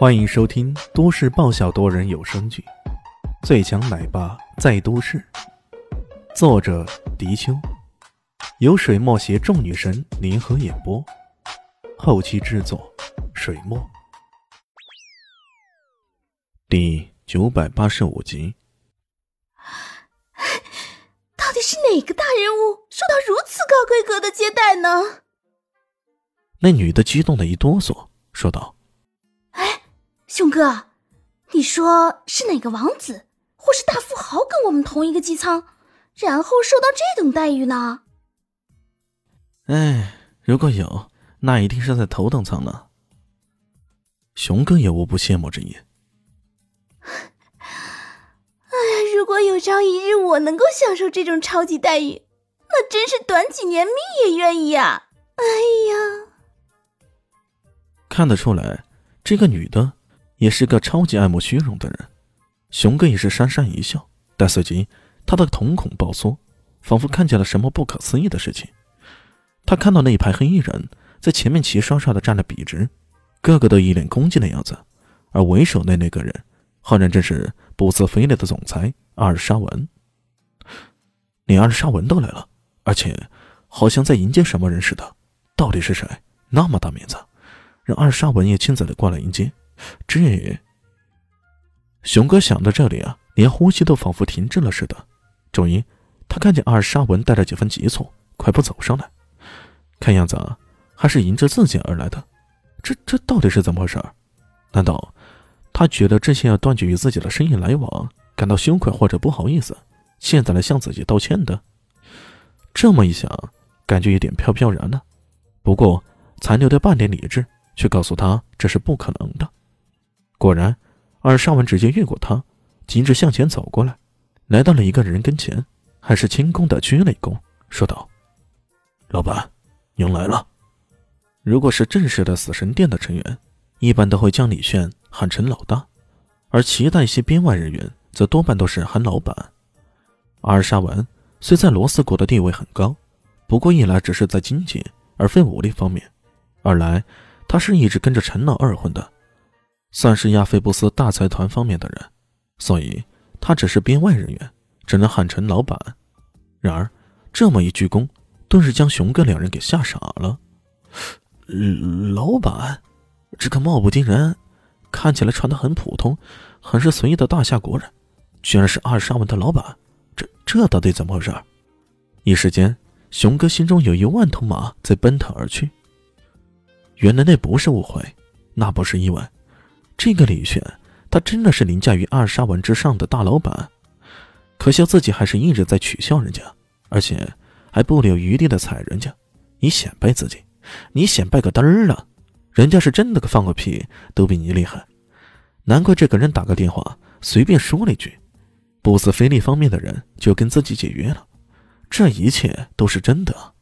欢迎收听都市爆笑多人有声剧《最强奶爸在都市》，作者：迪秋，由水墨携众女神联合演播，后期制作：水墨。第九百八十五集，到底是哪个大人物受到如此高规格的接待呢？那女的激动的一哆嗦，说道。兄哥，你说是哪个王子或是大富豪跟我们同一个机舱，然后受到这种待遇呢？哎，如果有，那一定是在头等舱呢。熊哥也无不羡慕之意。哎，如果有朝一日我能够享受这种超级待遇，那真是短几年命也愿意啊！哎呀，看得出来，这个女的。也是个超级爱慕虚荣的人，熊哥也是讪讪一笑，但随即他的瞳孔暴缩，仿佛看见了什么不可思议的事情。他看到那一排黑衣人在前面齐刷刷的站得笔直，个个都一脸恭敬的样子，而为首的那个人，赫然正是不自菲利的总裁阿尔沙文。连阿尔沙文都来了，而且好像在迎接什么人似的。到底是谁？那么大面子，让阿尔沙文也亲自的过来迎接。这，熊哥想到这里啊，连呼吸都仿佛停滞了似的。终于，他看见阿尔沙文带着几分急促，快步走上来，看样子啊，还是迎着自己而来的。这这到底是怎么回事？难道他觉得之前要断绝与自己的生意来往，感到羞愧或者不好意思，现在来向自己道歉的？这么一想，感觉有点飘飘然了。不过，残留的半点理智却告诉他，这是不可能的。果然，尔沙文直接越过他，径直向前走过来，来到了一个人跟前，还是轻功的鞠了一躬，说道：“老板，您来了。”如果是正式的死神殿的成员，一般都会将李炫喊成老大，而其他一些编外人员则多半都是喊老板。尔沙文虽在罗斯国的地位很高，不过一来只是在经济而非武力方面，二来他是一直跟着陈老二混的。算是亚非布斯大财团方面的人，所以他只是编外人员，只能喊成老板。然而，这么一鞠躬，顿时将熊哥两人给吓傻了。老板，这个貌不惊人，看起来穿的很普通，很是随意的大夏国人，居然是二沙文的老板，这这到底怎么回事？一时间，熊哥心中有一万头马在奔腾而去。原来那不是误会，那不是意外。这个李炫，他真的是凌驾于二沙文之上的大老板，可笑自己还是一直在取笑人家，而且还不留余地的踩人家。你显摆自己，你显摆个嘚儿啊！人家是真的个放个屁都比你厉害，难怪这个人打个电话随便说了一句，不思菲利方面的人就跟自己解约了，这一切都是真的。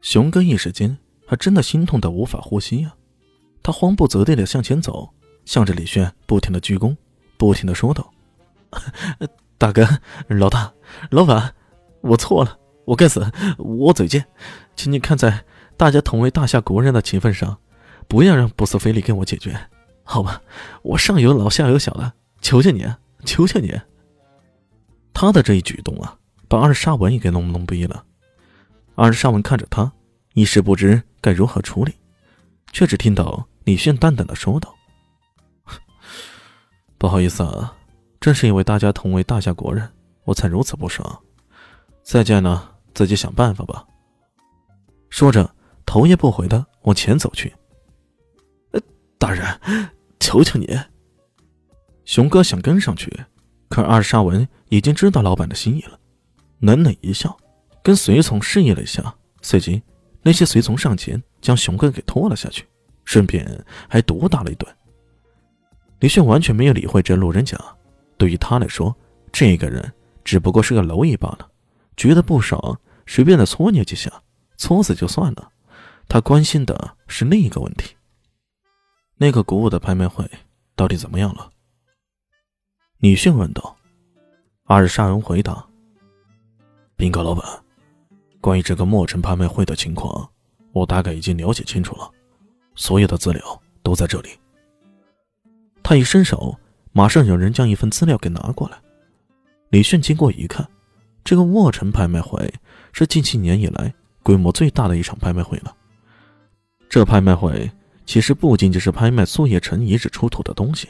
熊哥一时间还真的心痛的无法呼吸啊！他慌不择地的向前走。向着李炫不停的鞠躬，不停的说道：“大哥，老大，老板，我错了，我该死，我嘴贱，请你看在大家同为大夏国人的情分上，不要让布斯菲利跟我解决，好吧？我上有老下有小的，求求你，求求你。”他的这一举动啊，把二沙文也给弄懵逼了。二沙文看着他，一时不知该如何处理，却只听到李炫淡淡的说道。不好意思啊，正是因为大家同为大夏国人，我才如此不爽。再见呢，自己想办法吧。说着，头也不回的往前走去。大人，求求你！熊哥想跟上去，可二沙文已经知道老板的心意了，冷冷一笑，跟随从示意了一下，随即那些随从上前将熊哥给拖了下去，顺便还毒打了一顿。李炫完全没有理会这路人甲，对于他来说，这个人只不过是个蝼蚁罢了，觉得不爽，随便的搓捏几下，搓死就算了。他关心的是另一个问题：那个古武的拍卖会到底怎么样了？李炫问道。阿尔沙荣回答：“宾客老板，关于这个墨尘拍卖会的情况，我大概已经了解清楚了，所有的资料都在这里。”他一伸手，马上有人将一份资料给拿过来。李炫经过一看，这个沃城拍卖会是近七年以来规模最大的一场拍卖会了。这拍卖会其实不仅仅是拍卖苏叶城遗址出土的东西，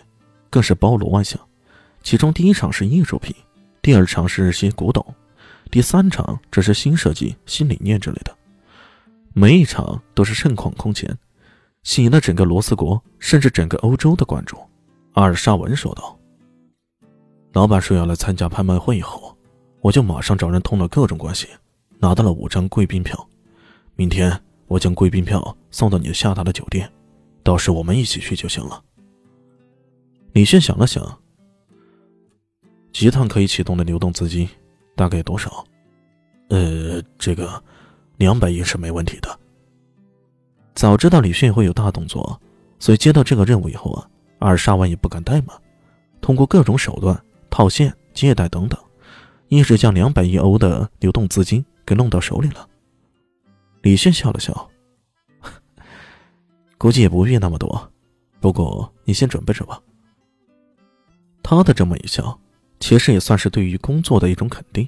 更是包罗万象。其中第一场是艺术品，第二场是些古董，第三场则是新设计、新理念之类的。每一场都是盛况空前，吸引了整个罗斯国，甚至整个欧洲的关注。阿尔沙文说道：“老板说要来参加拍卖会以后，我就马上找人通了各种关系，拿到了五张贵宾票。明天我将贵宾票送到你下榻的酒店，到时我们一起去就行了。”李迅想了想，集团可以启动的流动资金大概多少？呃，这个两百亿是没问题的。早知道李迅会有大动作，所以接到这个任务以后啊。而沙文也不敢怠慢，通过各种手段套现、借贷等等，一直将两百亿欧的流动资金给弄到手里了。李迅笑了笑，估计也不必那么多，不过你先准备着吧。他的这么一笑，其实也算是对于工作的一种肯定。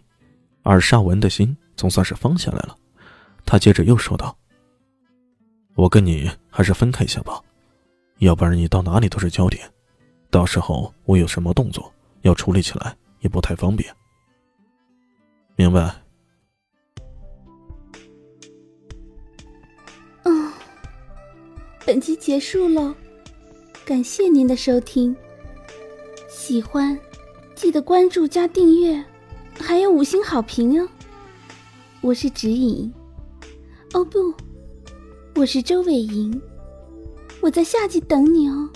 而沙文的心总算是放下来了。他接着又说道：“我跟你还是分开一下吧。”要不然你到哪里都是焦点，到时候我有什么动作要处理起来也不太方便。明白？嗯，本集结束喽，感谢您的收听。喜欢记得关注加订阅，还有五星好评哦。我是指引，哦不，我是周伟莹。我在夏季等你哦。